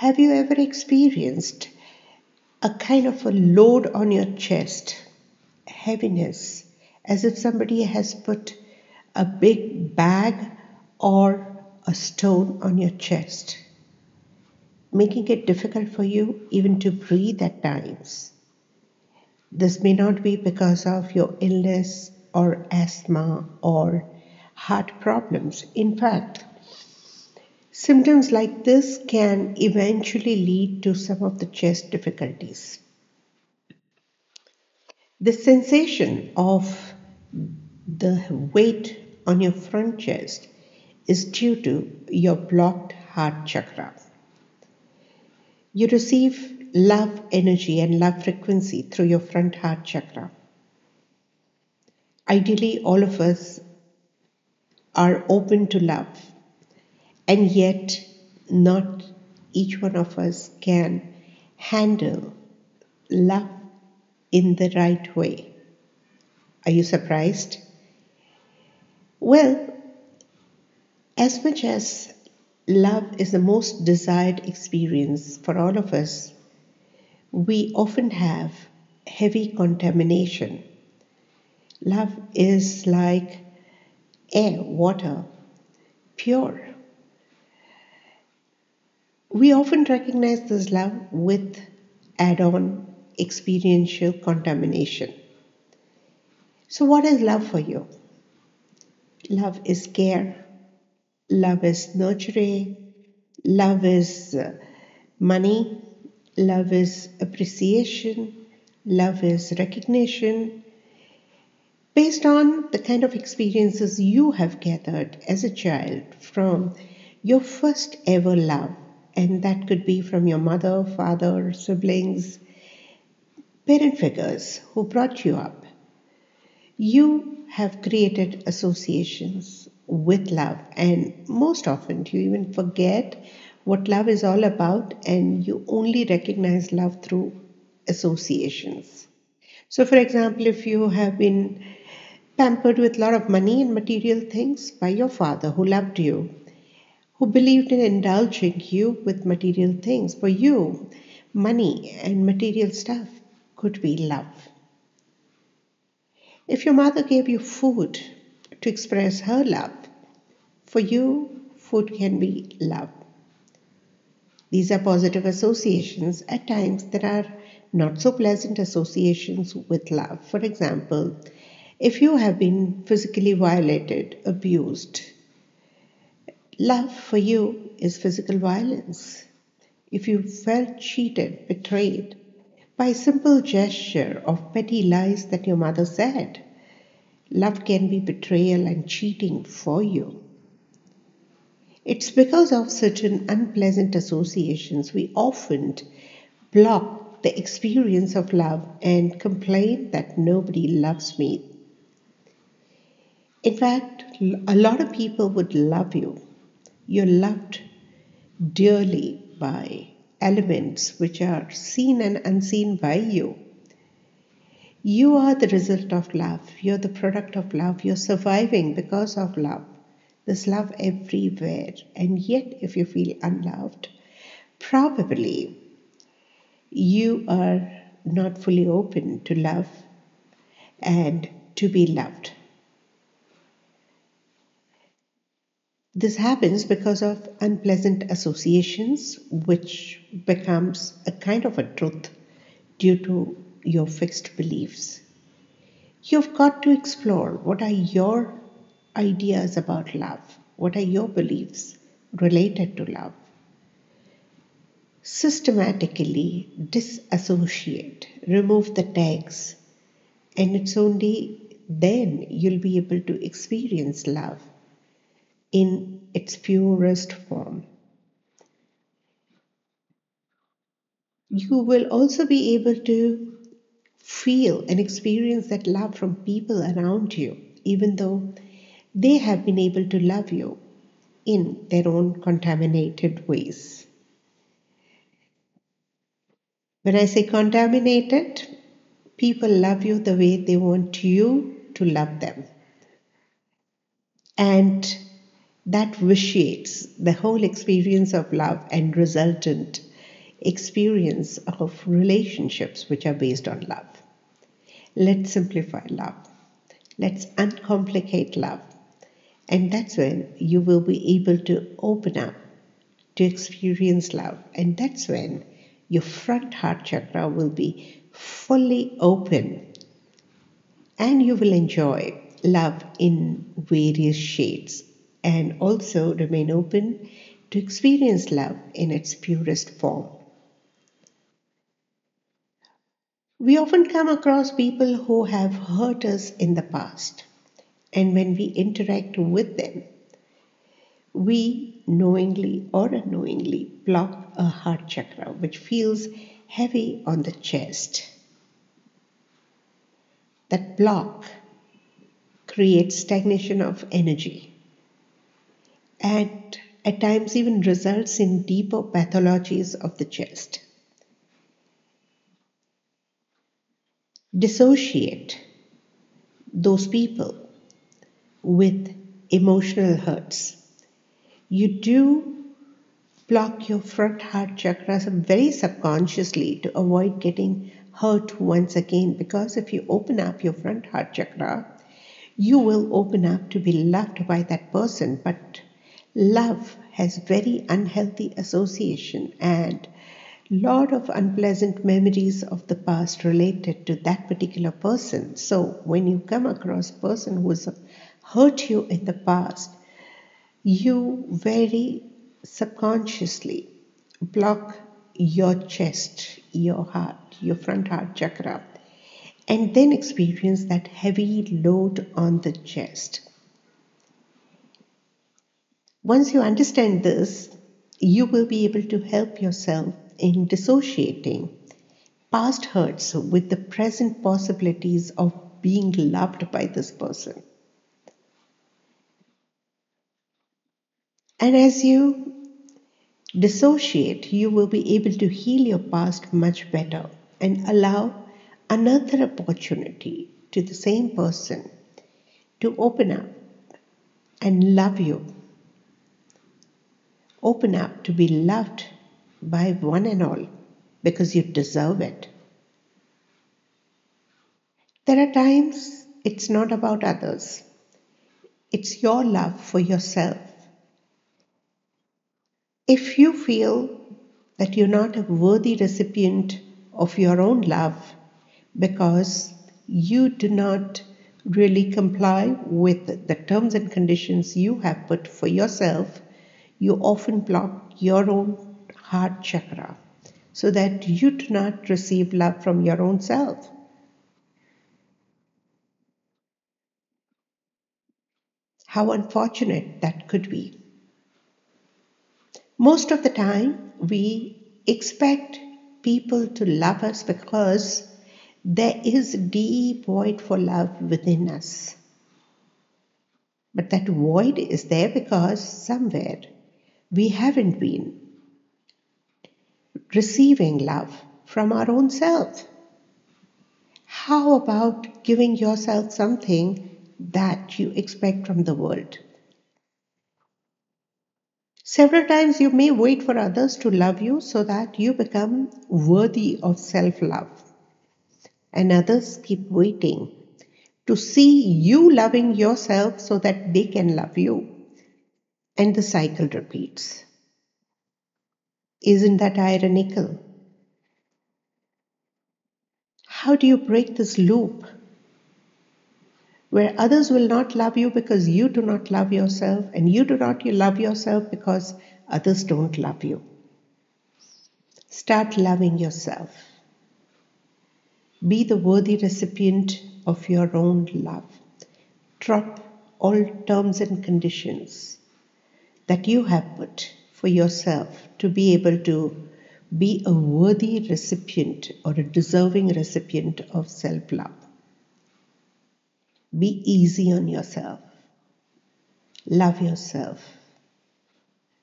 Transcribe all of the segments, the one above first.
Have you ever experienced a kind of a load on your chest, heaviness, as if somebody has put a big bag or a stone on your chest, making it difficult for you even to breathe at times? This may not be because of your illness or asthma or heart problems. In fact, symptoms like this can eventually lead to some of the chest difficulties. The sensation of the weight on your front chest is due to your blocked heart chakra. You receive love energy and love frequency through your front heart chakra. Ideally, all of us are open to love, and yet, not each one of us can handle love in the right way. Are you surprised? Well, as much as love is the most desired experience for all of us, we often have heavy contamination. Love is like air, water, pure. We often recognize this love with add on experiential contamination. So, what is love for you? Love is care, love is nurturing, love is uh, money, Love is appreciation, love is recognition. Based on the kind of experiences you have gathered as a child from your first ever love, and that could be from your mother, father, siblings, parent figures who brought you up, you have created associations with love, and most often you even forget what love is all about, and you only recognize love through associations. So, for example, if you have been pampered with a lot of money and material things by your father who loved you, who believed in indulging you with material things, for you, money and material stuff could be love. If your mother gave you food to express her love, for you, food can be love. These are positive associations. At times, there are not so pleasant associations with love. For example, if you have been physically violated, abused, love for you is physical violence. If you felt cheated, betrayed by a simple gesture of petty lies that your mother said, love can be betrayal and cheating for you. It's because of certain unpleasant associations we often block the experience of love and complain that nobody loves me. In fact, a lot of people would love you. You're loved dearly by elements which are seen and unseen by you. You are the result of love. You're the product of love. You're surviving because of love. There's love everywhere. And yet, if you feel unloved, probably you are not fully open to love and to be loved. This happens because of unpleasant associations, which becomes a kind of a truth due to your fixed beliefs. You've got to explore what are your ideas about love? What are your beliefs related to love? Systematically disassociate, remove the tags, and it's only then you'll be able to experience love in its purest form. You will also be able to feel and experience that love from people around you, even though they have been able to love you in their own contaminated ways. When I say contaminated, people love you the way they want you to love them. And that vitiates the whole experience of love and resultant experience of relationships which are based on love. Let's simplify love. Let's uncomplicate love. And that's when you will be able to open up to experience love. And that's when your front heart chakra will be fully open and you will enjoy love in various shades and also remain open to experience love in its purest form. We often come across people who have hurt us in the past, and when we interact with them, we knowingly or unknowingly block a heart chakra which feels heavy on the chest. That block creates stagnation of energy and at times even results in deeper pathologies of the chest. Dissociate those people with emotional hurts. You do block your front heart chakra very subconsciously to avoid getting hurt once again because if you open up your front heart chakra, you will open up to be loved by that person. But love has very unhealthy association and lot of unpleasant memories of the past related to that particular person. So when you come across a person who has hurt you in the past, you very subconsciously block your chest, your heart, your front heart chakra and then experience that heavy load on the chest. Once you understand this, you will be able to help yourself in dissociating past hurts with the present possibilities of being loved by this person. And as you dissociate, you will be able to heal your past much better and allow another opportunity to the same person to open up and love you. Open up to be loved by one and all because you deserve it. There are times it's not about others, it's your love for yourself. If you feel that you're not a worthy recipient of your own love, because you do not really comply with the terms and conditions you have put for yourself, you often block your own heart chakra so that you do not receive love from your own self. How unfortunate that could be. Most of the time, we expect people to love us because there is deep void for love within us. But that void is there because somewhere we haven't been receiving love from our own self. How about giving yourself something that you expect from the world? Several times you may wait for others to love you so that you become worthy of self love and others keep waiting to see you loving yourself so that they can love you. And the cycle repeats. Isn't that ironical? How do you break this loop where others will not love you because you do not love yourself, and you do not love yourself because others don't love you? Start loving yourself. Be the worthy recipient of your own love. Drop all terms and conditions that you have put for yourself to be able to be a worthy recipient or a deserving recipient of self love. Be easy on yourself. Love yourself.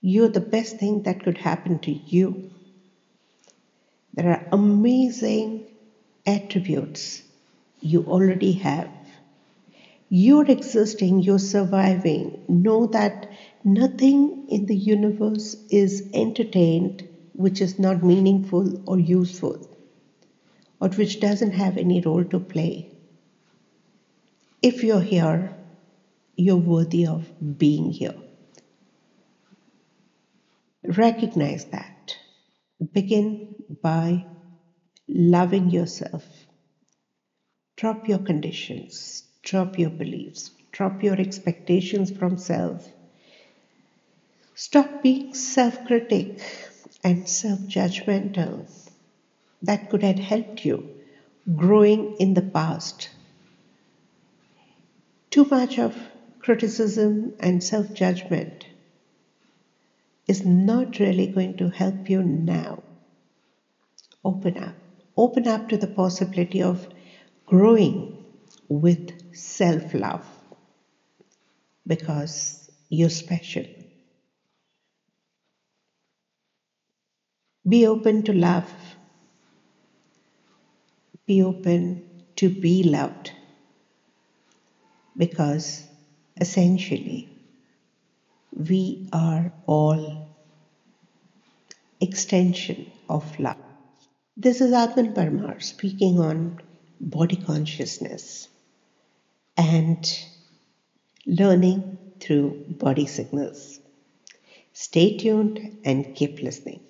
You're the best thing that could happen to you. There are amazing attributes you already have. You're existing, you're surviving. Know that nothing in the universe is entertained which is not meaningful or useful, or which doesn't have any role to play. If you're here, you're worthy of being here. Recognize that. Begin by loving yourself. Drop your conditions, drop your beliefs, drop your expectations from self. Stop being self critic and self judgmental. That could have helped you growing in the past. Too much of criticism and self judgment is not really going to help you now. Open up. Open up to the possibility of growing with self love because you're special. Be open to love. Be open to be loved because essentially we are all extension of love. This is Atman Parmar speaking on body consciousness and learning through body signals. Stay tuned and keep listening.